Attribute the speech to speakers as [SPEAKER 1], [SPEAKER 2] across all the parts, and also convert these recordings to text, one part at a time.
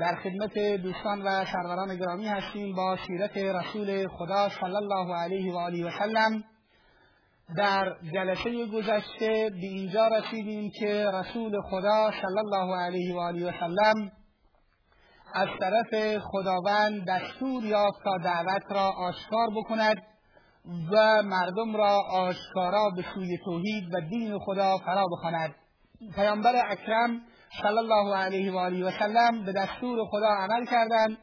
[SPEAKER 1] در خدمت دوستان و سروران گرامی هستیم با سیرت رسول خدا صلی الله علیه و آله و سلم. در جلسه گذشته به اینجا رسیدیم که رسول خدا صلی الله علیه و آله و سلم از طرف خداوند دستور یافت تا دعوت را آشکار بکند و مردم را آشکارا به سوی توحید و دین خدا فرا بخواند. پیامبر اکرم صلی الله علیه و آله و سلم به دستور خدا عمل کردند.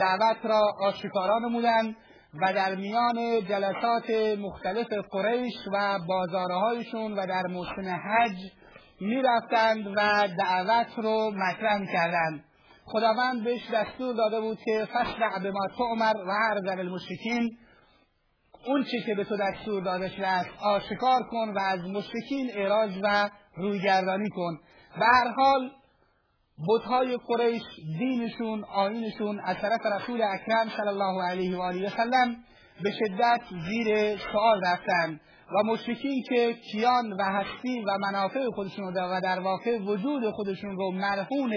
[SPEAKER 1] دعوت را آشکارا نمودند و در میان جلسات مختلف قریش و بازارهایشون و در موسم حج می‌رفتند و دعوت رو مطرح کردند. خداوند بهش دستور داده بود که فصل به ما تعمر و عرض المشرکین اون چی که به تو دستور داده شده است آشکار کن و از مشرکین اعراض و رویگردانی کن. به هر حال بتهای قریش دینشون آینشون از طرف رسول اکرم صلی الله علیه و آله و سلم به شدت زیر سوال رفتن و مشرکین که کیان و هستی و منافع خودشون رو و در واقع وجود خودشون رو مرهون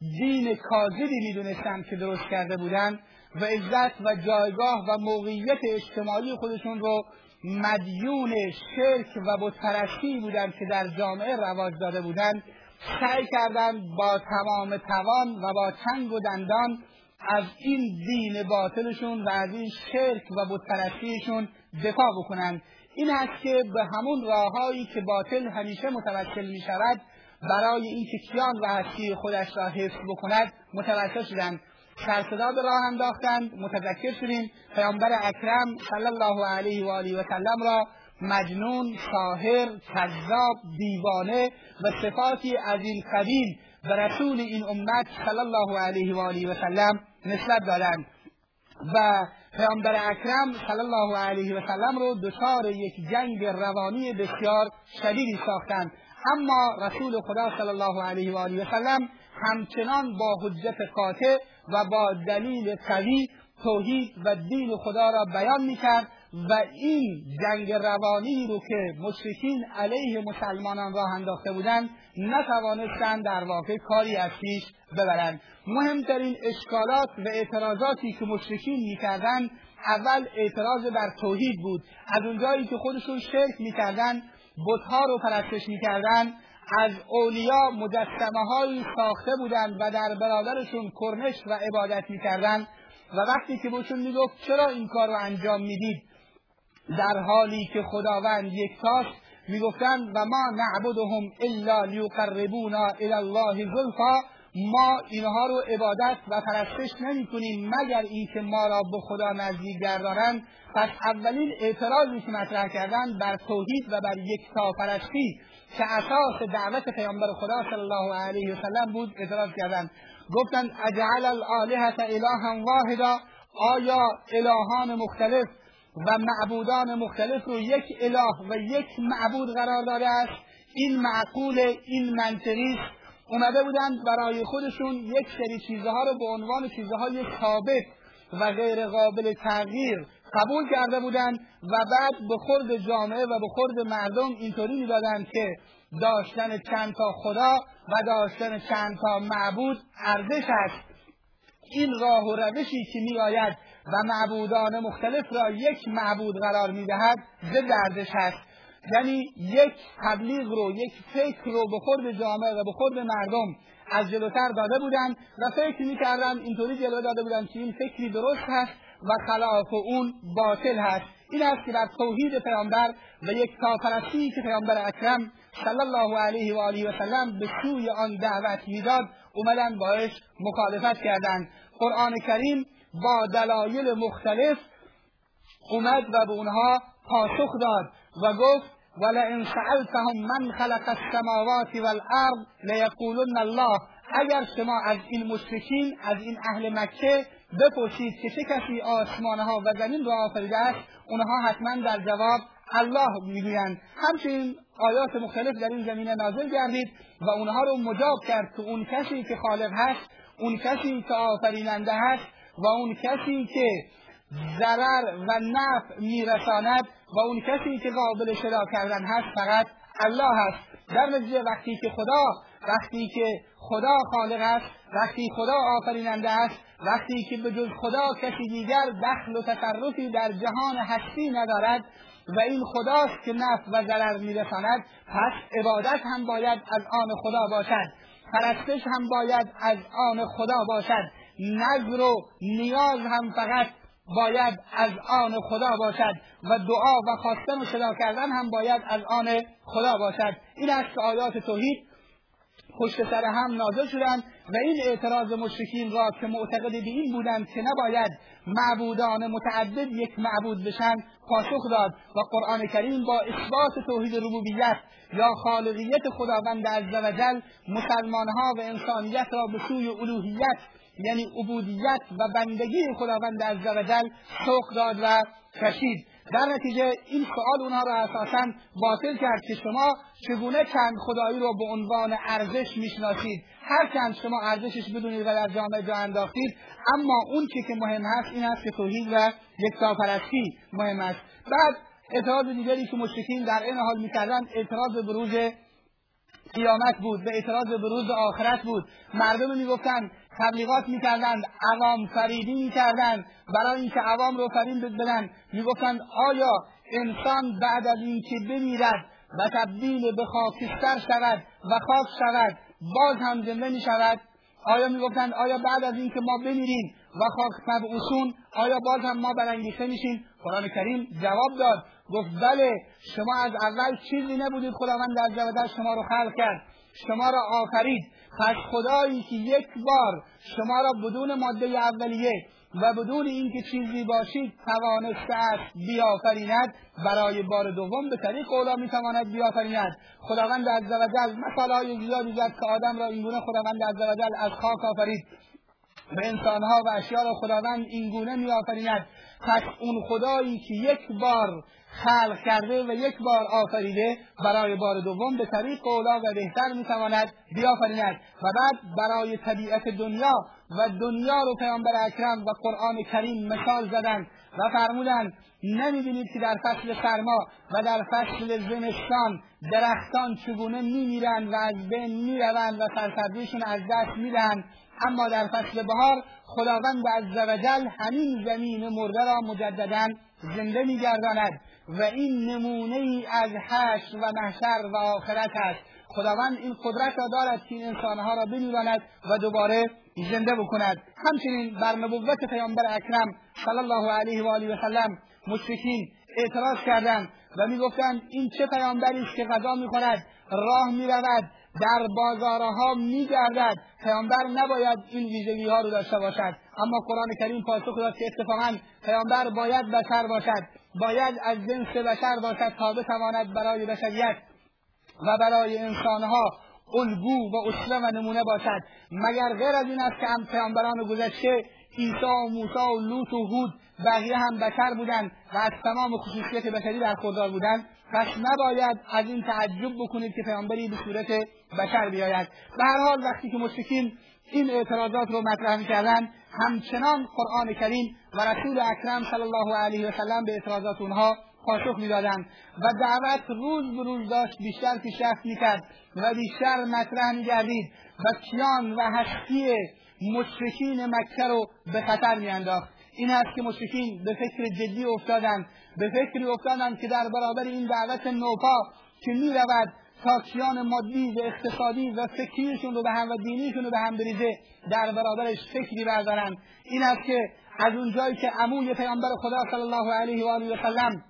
[SPEAKER 1] دین کاذبی می‌دونستند که درست کرده بودند و عزت و جایگاه و موقعیت اجتماعی خودشون رو مدیون شرک و بتپرستی بودند که در جامعه رواج داده بودند سعی کردند با تمام توان و با چنگ و دندان از این دین باطلشون و از این شرک و بتپرستیشون دفاع بکنند این است که به همون راههایی که باطل همیشه متوسل می شود برای اینکه کیان و هستی خودش را حفظ بکند متوسل شدند سرصدا به راه انداختند. متذکر شدیم پیامبر اکرم صلی الله علیه و آله و سلم را مجنون ساحر کذاب دیوانه و صفاتی از این قبیل به رسول این امت صلی الله علیه و آله و سلم نسبت دادند. و پیامبر اکرم صلی الله علیه و سلم رو دچار یک جنگ روانی بسیار شدیدی ساختند. اما رسول خدا صلی الله علیه و آله و سلم همچنان با حجت قاطع و با دلیل قوی توحید و دین خدا را بیان می‌کرد و این جنگ روانی رو که مشرکین علیه مسلمانان راه انداخته بودند نتوانستند در واقع کاری از پیش ببرند. مهمترین اشکالات و اعتراضاتی که مشرکین می‌کردند اول اعتراض بر توحید بود. از اونجایی که خودشون شرک می‌کردند بتها رو پرستش می‌کردند از اولیا مجسمه هایی ساخته بودند و در برابرشون کرنش و عبادت می‌کردند. و وقتی که بهشون می‌گفت چرا این کار رو انجام می‌دید در حالی که خداوند یکتاست می‌گفتند و ما نعبدهم الا لیقربونا الی الله زلفا ما اینها رو عبادت و پرستش نمی کنیم مگر اینکه ما را به خدا نزدیک گردانند. پس اولین اعتراضی که مطرح کردند بر توحید و بر یکتاپرستی که اساس دعوت پیامبر خدا صلی الله علیه و سلم بود اعتراض کردند. گفتند اجعل الالهه الها واحدا؟ آیا الهان مختلف و معبودان مختلف رو یک اله و یک معبود قرار داده است؟ این معقول این منطقی اومده بودند برای خودشون یک سری چیزها رو به عنوان چیزهای ثابت و غیر قابل تغییر قبول کرده بودند و بعد به خورد جامعه و به خورد مردم اینطوری می‌دادند که داشتن چند تا خدا و داشتن چند تا معبود ارزش است. این راه و روشی که میآید و معبودان مختلف را یک معبود قرار می‌دهد ضد ارزش است؟ یعنی یک تبلیغ رو یک فکر رو به خورد جامعه و به خورد مردم از جلوتر داده بودند و فکر می‌کردند اینطوری جلو داده بودند که این فکری درست هست و خلاف اون باطل هست. این است که در توحید پیامبر و یک تاپرستی که پیامبر اکرم صلی الله علیه و آله و سلم به سوی آن دعوت می‌داد اومدن باش مخالفت کردند قرآن کریم با دلایل مختلف اومد و به اونها پاسخ داد. و گفت ولئن سألتهم من خلق السماوات والارض لیقولن الله. اگر شما از این مشرکین از این اهل مکه بپرسید که چه کسی آسمانها و زمین را آفریده است اونها حتما در جواب الله می‌گویند. همچنین آیات مختلف در این زمینه نازل گردید و اونها رو مجاب کرد که اون کسی که خالق هست اون کسی که آفریننده هست و اون کسی که ضرر و نفع میرساند و اون کسی که قابل شدا کردن هست فقط الله هست. در نتیجه وقتی که خدا وقتی که خدا خالق است وقتی خدا آفریننده است وقتی که به جز خدا کسی دیگر دخل و تصرفی در جهان هستی ندارد و این خداست که نفع و ضرر میرساند پس عبادت هم باید از آن خدا باشد. پرستش هم باید از آن خدا باشد. نظر و نیاز هم فقط باید از آن خدا باشد و دعا و خواستن و صدا کردن هم باید از آن خدا باشد. این است که آیات توحید پشت سر هم نازل شدند و این اعتراض مشرکین را که معتقد به این بودند که نباید معبودان متعدد یک معبود بشن پاسخ داد و قرآن کریم با اثبات توحید ربوبیت یا خالقیت خداوند عزوجل مسلمانها و انسانیت را به سوی الوهیت یعنی عبودیت و بندگی خداوند عزوجل سوق داد و کشید. در نتیجه این سوال اونها را اساسا باطل کرد که شما چگونه چند خدایی رو به عنوان ارزش می‌شناسید؟ هر چند شما ارزشش بدونید و در جامعه جا انداختید اما اون چی که مهم هست این است که توحید و یکتاپرستی مهم است. بعد اعتراض دیگری که مشرکین در این حال می‌کردن اعتراض بروز قیامت بود به اعتراض بروز آخرت بود. مردم می‌گفتند تبلیغات می‌کردند عوام فریبی می‌کردند. برای اینکه عوام رو فریب بدن می‌گفتند آیا انسان بعد از اینکه بمیرد و تبدیل به خاکستر شود و خاک شود باز هم زنده می شود آیا می‌گفتند آیا بعد از اینکه ما بمیریم و خاک مبعوثون آیا باز هم ما برانگیخته میشیم؟ قرآن کریم جواب داد. گفت بله شما از اول چیزی نبودید خداوند عزوجل شما رو خلق کرد. شما را آفرید. پس خدایی که یک بار شما را بدون ماده اولیه و بدون اینکه چیزی باشید توانسته است بیافریند. برای بار دوم به طریق اولا می‌تواند بیافریند. خداوند عزوجل مثالهای زیادی زد که آدم را اینگونه خداوند عزوجل از خاک آفرید. و انسانها و اشیا را خداوند اینگونه میآفریند. پس اون خدایی که یک بار خلق کرده و یک بار آفریده برای بار دوم به طریق اولا و بهتر می‌تواند بیافریند و بعد برای طبیعت دنیا و دنیا رو پیامبر اکرم و قرآن کریم مثال زدند و فرمودند نمی‌بینید که در فصل سرما و در فصل زمستان درختان چگونه میمیرند و از بین می‌روند و سرسبزیشون از دست می‌دهند؟ اما در فصل بهار خداوند عزوجل همین زمین مرده را مجددا زنده میگرداند و این نمونه ای از حشر و محشر و آخرت است. خداوند این قدرت را دارد که این انسانها را بمیراند و دوباره زنده بکند. همچنین بر نبوت پیامبر اکرم صلی الله علیه و آله و سلم مشرکین اعتراض کردند و می‌گفتند این چه پیامبری است که غذا می‌خورد؟ راه می‌رود. در بازارها میگردد. پیامبر نباید این ویژگی ها رو داشته باشد. اما قرآن کریم پاسخ داد که اتفاقا پیامبر باید بشر باشد. باید از جنس بشر باشد تا بتواند برای بشریت و برای انسانها الگو و اسوه و نمونه باشد. مگر غیر از این است که هم پیامبران گذشته عیسی و موسی و لوط و هود بقیه هم بشر بودند و از تمام خصوصیت بشری برخوردار بودند؟ پس نباید از این تعجب بکنید که پیامبری به صورت بشر بیاید. به هر حال وقتی که مشرکین این اعتراضات رو مطرح می‌کردن همچنان قرآن کریم و رسول اکرم صلی الله علیه و سلم به اعتراضات اونها پاسخ می‌دادند و دعوت روز به روز داشت بیشتر پیشرفت می‌کرد و بیشتر مطرح میگردید و کیان و هستی مشرکین مکه رو به خطر میانداخت. این است که مشرکین به فکر جدی افتادند. به فکری افتادند که در برابر این دعوت نوپا که می‌رود تا کیان مادی و اقتصادی و فکریشون رو به هم و دینیشون رو به هم بریزه در برابرش فکری بردارند. این است که از اونجایی که عموی پیامبر خدا صلی الله علیه و آله و سلم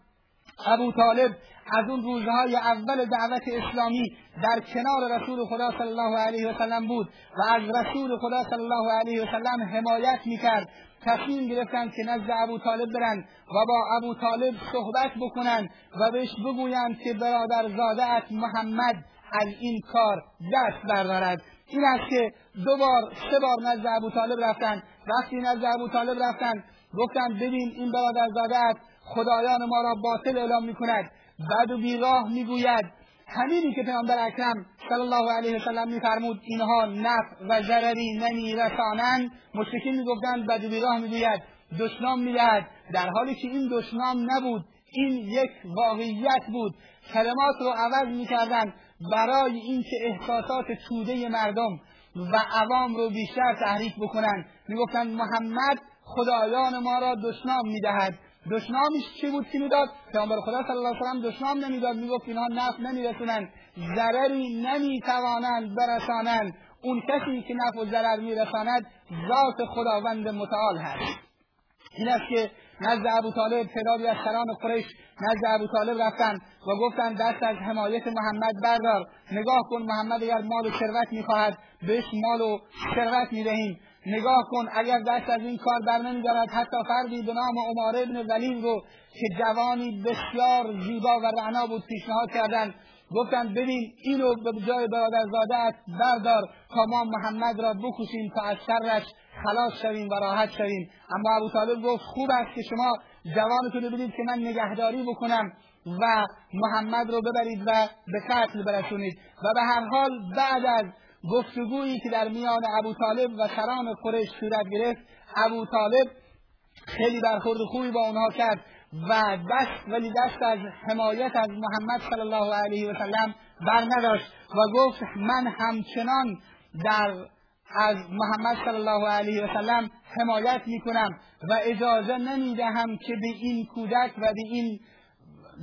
[SPEAKER 1] ابو طالب از اون روزهای اول دعوت اسلامی در کنار رسول خدا صلی الله علیه و سلم بود و از رسول خدا صلی الله علیه و سلم حمایت می‌کرد. تصمیم گرفتند که نزد ابو طالب برند و با ابو طالب صحبت بکنند و بهش بگویند که برادر زاده محمد از این کار دست بردارد. این است که دو بار سه بار نزد ابو طالب رفتن. وقتی نزد ابو طالب رفتن گفتن ببین این برادرزاده خدایان ما را باطل اعلام می‌کند. بعد و بیراه می‌گوید همینی که پیامبر اکرم صلی الله علیه وسلم میفرمود اینها نفع و ضرری نمیرسانند. مشرکین می‌گفتند بد و بیراه می‌گوید دشنام می‌دهد. در حالی که این دشنام نبود این یک واقعیت بود. کلمات رو عوض می‌کردن برای اینکه احساسات توده مردم و عوام رو بیشتر تحریک بکنن می‌گفتند محمد خدایان ما را دشنام می‌دهد. دشنامش چی بود که می‌داد؟ پیامبر خدا صلی الله علیه وسلم دشنام نمی‌داد. می‌گفت اینها نفع نمیرسونند. ضرری نمی‌توانند برسانند. اون کسی که نفع و ضرر میرساند ذات خداوند متعال هست. این است که نزد ابو طالب تعدادی از سران قریش نزد ابو طالب رفتن و گفتن دست از حمایت محمد بردار. نگاه کن محمد اگر مال و ثروت می‌خواهد بهش مال و ثروت می‌دهیم. نگاه کن اگر دست از این کار بر نمیدارد حتی فردی به نام عمار ابن ولید رو که جوانی بسیار زیبا و رعنا بود پیشنهاد کردن گفتند ببین اینو به جای برادرزادهات بردار تا ما محمد را بکشیم تا از شرش خلاص شویم و راحت شویم. اما ابو طالب گفت خوب است که شما جوانتون بدید که من نگهداری بکنم و محمد رو ببرید و به قتل برسونید. و به هر حال بعد از گفتگویی که در میان ابو طالب و سران قریش صورت گرفت ابو طالب خیلی برخورد خوبی با اونها کرد و دست ولی دست از حمایت از محمد صلی الله علیه و سلم بر نداشت و گفت من همچنان در از محمد صلی الله علیه و سلم حمایت می کنم و اجازه نمی‌دهم که به این کودک و به این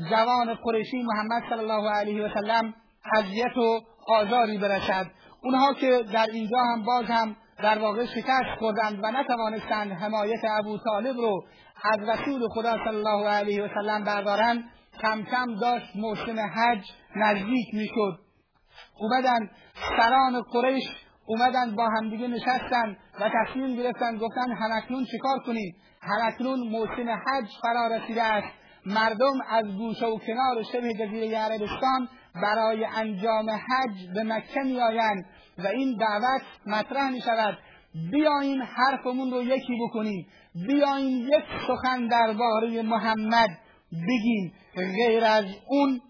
[SPEAKER 1] جوان قریشی محمد صلی الله علیه و سلم اذیت و آزاری برسد. اونها که در اینجا هم باز هم در واقع شکست خوردند و نتوانستند حمایت ابو طالب رو از رسول خدا صلی الله علیه و سلم بردارند کم کم داشت موسم حج نزدیک می‌شد. اومدن سران قریش اومدن با همدیگه نشستن و تصمیم گرفتن گفتن همکنون چیکار کنیم؟ همکنون موسم حج فرا رسیده است. مردم از گوشه و کنار شبه جزیره عربستان برای انجام حج به مکه میآیند و این دعوت مطرح می شود بیاین حرفمون رو یکی بکنیم. بیاین یک سخن درباره محمد بگیم. غیر از اون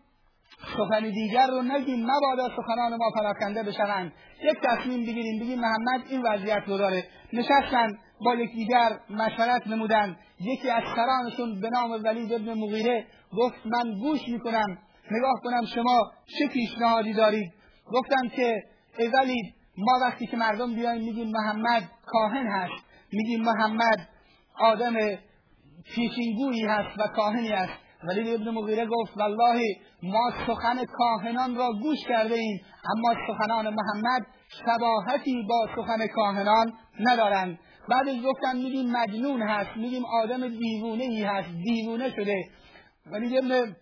[SPEAKER 1] سخن دیگر رو نگیم. مبادا سخنان ما پراکنده بشوند. یک تصمیم بگیریم. بگیم محمد این وضعیت رو داره. نشستن با یکدیگر مشورت نمودن. یکی از سرانشون به نام ولید ابن مغیره گفت من گوش می‌کنم. نگاه کنم شما چه پیشنهادی دارید. گفتم که ای ولید ما وقتی که مردم بیایم میگیم محمد کاهن هست. میگیم محمد آدم پیشینگویی هست و کاهنی است. ولی ابن مغیره گفت والله ما سخن کاهنان را گوش کرده ایم اما سخنان محمد شباهتی با سخن کاهنان ندارند. بعدش گفتن میگیم مجنون هست میگیم آدم دیوونه ای هست دیوونه شده. ولی ابن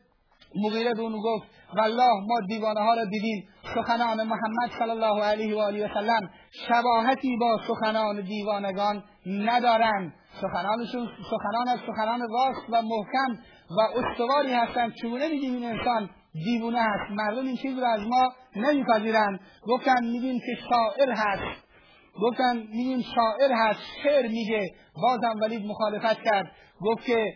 [SPEAKER 1] مغیره به اونو گفت والله ما دیوانه ها را دیدیم. سخنان محمد صلی الله علیه و آله و سلم شباهتی با سخنان دیوانگان ندارند. سخنانشون سخنان از سخنان راست و محکم و استواری هستند. چگونه میگیم این انسان دیوونه هست مردم این چیز رو از ما نمیپذیرند. گفتن میگیم که شاعر هست. گفتن میگیم شاعر هست شعر میگه. بازم ولید مخالفت کرد. گفت که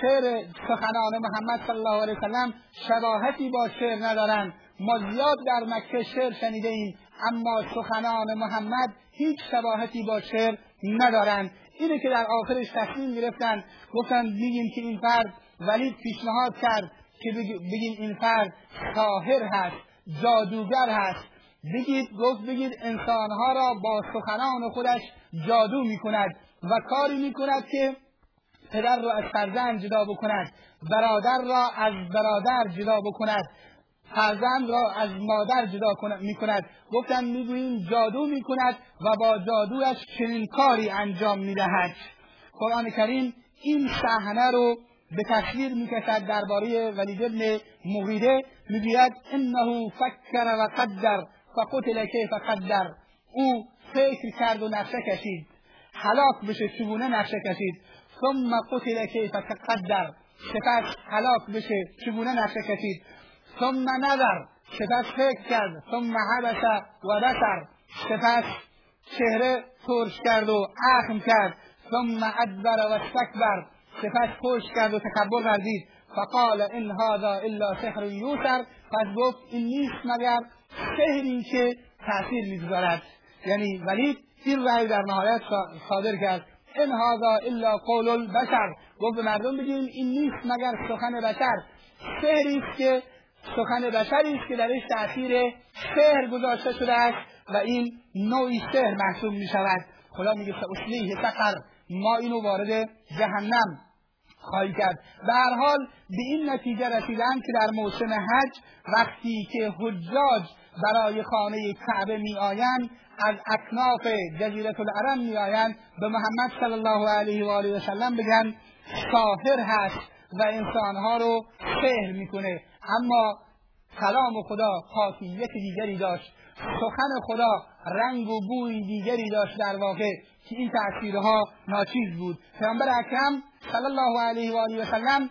[SPEAKER 1] شعر سخنان محمد صلی الله علیه وسلم شباهتی با شعر ندارند ما زیاد در مکه شعر شنیده ایم اما سخنان محمد هیچ شباهتی با شعر ندارند اینه که در آخرش تصمیم گرفتن. گفتن میگیم که این فرد ولید پیشنهاد کرد که بگیم این فرد ساهر هست جادوگر هست. بگید گفت بگید انسانها را با سخنان خودش جادو می‌کند و کاری می‌کند که پدر را از فرزند جدا بکند برادر را از برادر جدا بکند فرزند را از مادر جدا می کند گفتم می‌گوییم جادو می کند و با جادویش چنین کاری انجام می دهد قرآن کریم این صحنه رو به تصویر می‌کشد درباره ولید ابن مغیره. می‌گوید انه فکر و قدر فقتل کیف قدر. او فکر کرد و نقشه کشید. هلاک بشه چگونه نقشه کشید؟ ثم قتل کیف قدر. سپس هلاک بشه چگونه نقشه کشید؟ ثم نظر. سپس فکر کرد. ثم حبس و بسر سپس چهره ترش کرد و اخم کرد. ثم ادبر و استکبر. سپس خوش کرد و تکبر ورزید فقال ان هذا الا سحر یوسر پس گفت این نیست مگر سحری که تاثیر می‌گذارد. یعنی ولید این رأی در نهایت صادر کرد. ان هذا الا قول البشر. گفت به مردم بگیم این نیست مگر سخن بشر. سحری است که سخن بشری است که درش تاثیر سحر گذاشته شده است و این نوعی سحر محسوب می شود خدا میگه سأسلیه سقر. ما اینو وارد جهنم خواهی کرد. به هر حال به این نتیجه رسیدن که در موسم حج وقتی که حجاج برای خانه کعبه می آیند از اکناف جزیره العرب می آیند به محمد صلی الله علیه و آله و سلم بگن ساحر هست و انسانها رو سحر می‌کنه. اما کلام خدا خاصیت دیگری داشت. سخن خدا رنگ و بوی دیگری داشت در واقع که این تأثیرها ناچیز بود. پیامبر اکرم صلی الله علیه و آله و سلم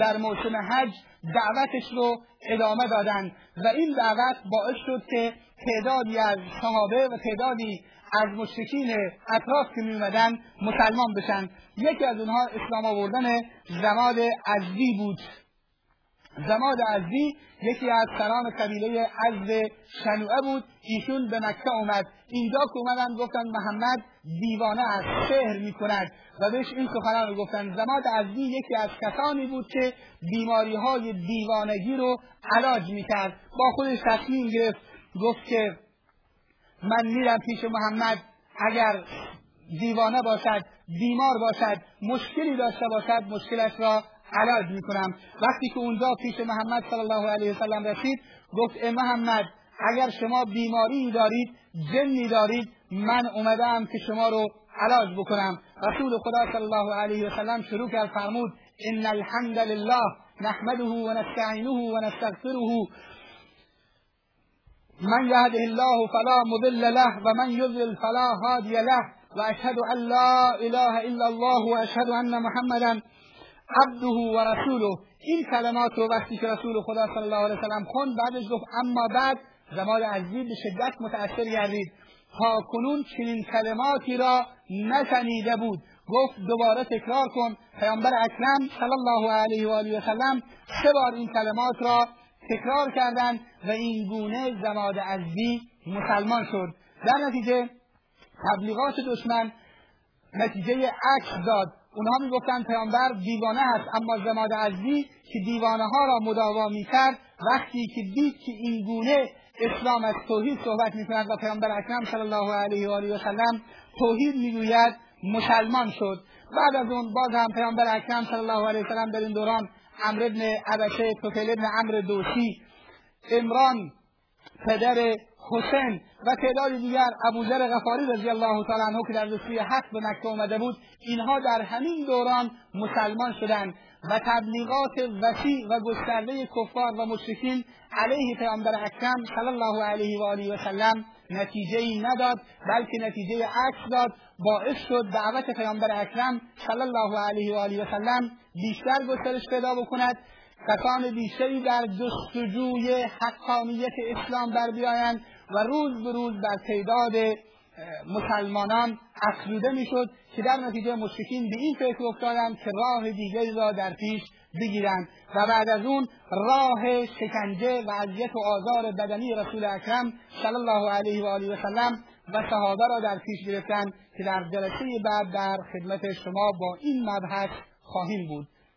[SPEAKER 1] در موسم حج دعوتش رو ادامه دادن و این دعوت باعث شد که تعدادی از صحابه و تعدادی از مشرکین اطراف که می مسلمان بشن. یکی از اونها اسلام آوردن زماد ازدی بود. زماد ازدی یکی از سران قبیله عز شنوعه بود. ایشون به مکه اومد. اینجا که اومدن گفتن محمد دیوانه از شهر می‌کند. و بهش این سخنان رو گفتن. زماد ازدی یکی از کسانی بود که بیماری های دیوانگی رو علاج می‌کرد. با خودش تصمیم گرفت. گفت که من میرم پیش محمد. اگر دیوانه باشد بیمار باشد مشکلی داشته باشد مشکلش را علاج می‌کنم. وقتی که اونجا پیش محمد صلی الله علیه وسلم رسید گفت ای محمد اگر شما بیماری دارید جنی دارید من اومدم که شما رو علاج بکنم. رسول خدا صلی الله علیه وسلم شروع کرد فرمود ان الحمد لله نحمده و نستعینه و نستغفره. من یهده الله فلا مضل له و من یضلل فلا هادی له و اشهد ان لا اله الا الله و اشهد ان محمدا عبده و رسوله. این کلمات رو وقتی که رسول خدا صلی الله علیه وسلم خوند بعدش گفت اما بعد زمان عزیز به شدت متاثر گردید. تا کنون چنین کلماتی را نشنیده بود. گفت دوباره تکرار کن. پیامبر اکرم صلی الله علیه و آله و سلم سه بار این کلمات را تکرار کردند و این گونه زماد عزی مسلمان شد. در نتیجه تبلیغات دشمن نتیجه عکس داد. اونها می‌گفتند پیامبر دیوانه است. اما زماد عزی که دیوانه ها را مداوا می‌کرد وقتی که دید که این گونه اسلام از توحید صحبت می‌کند و پیامبر اکرم صلی الله علیه و آله و سلم توحید می‌گوید مسلمان شد. بعد از اون باز هم پیامبر اکرم صلی الله علیه و سلم در این دوران عمرو ابن عبشه توفیل ابن عمرو دوسی عمران پدر حسین و تعداد دیگر ابوذر غفاری رضی الله تعالی عنه که در رسوی حق به مکه اومده بود اینها در همین دوران مسلمان شدند و تبلیغات وسیع و گسترده کفار و مشرکین علیه پیامبر اکرم صلی الله علیه و آله و سلم نتیجه ای نداد بلکه نتیجه عکس داد باعث شد دعوت پیامبر اکرم صلی الله علیه و آله و سلم بیشتر گسترش پیدا بکند. کسان بیشتری در جستجوی حقانیت اسلام بر بیایند و روز به روز بر تعداد مسلمانان افزوده می‌شد که در نتیجه مشرکین به این فکر افتادند که راه دیگری را در پیش بگیرند و بعد از اون راه شکنجه و اذیت و آزار بدنی رسول اکرم صلی الله علیه و آله و سلم و صحابه را در پیش گرفتند که در جلسه بعد در خدمت شما با این مبحث خواهیم بود.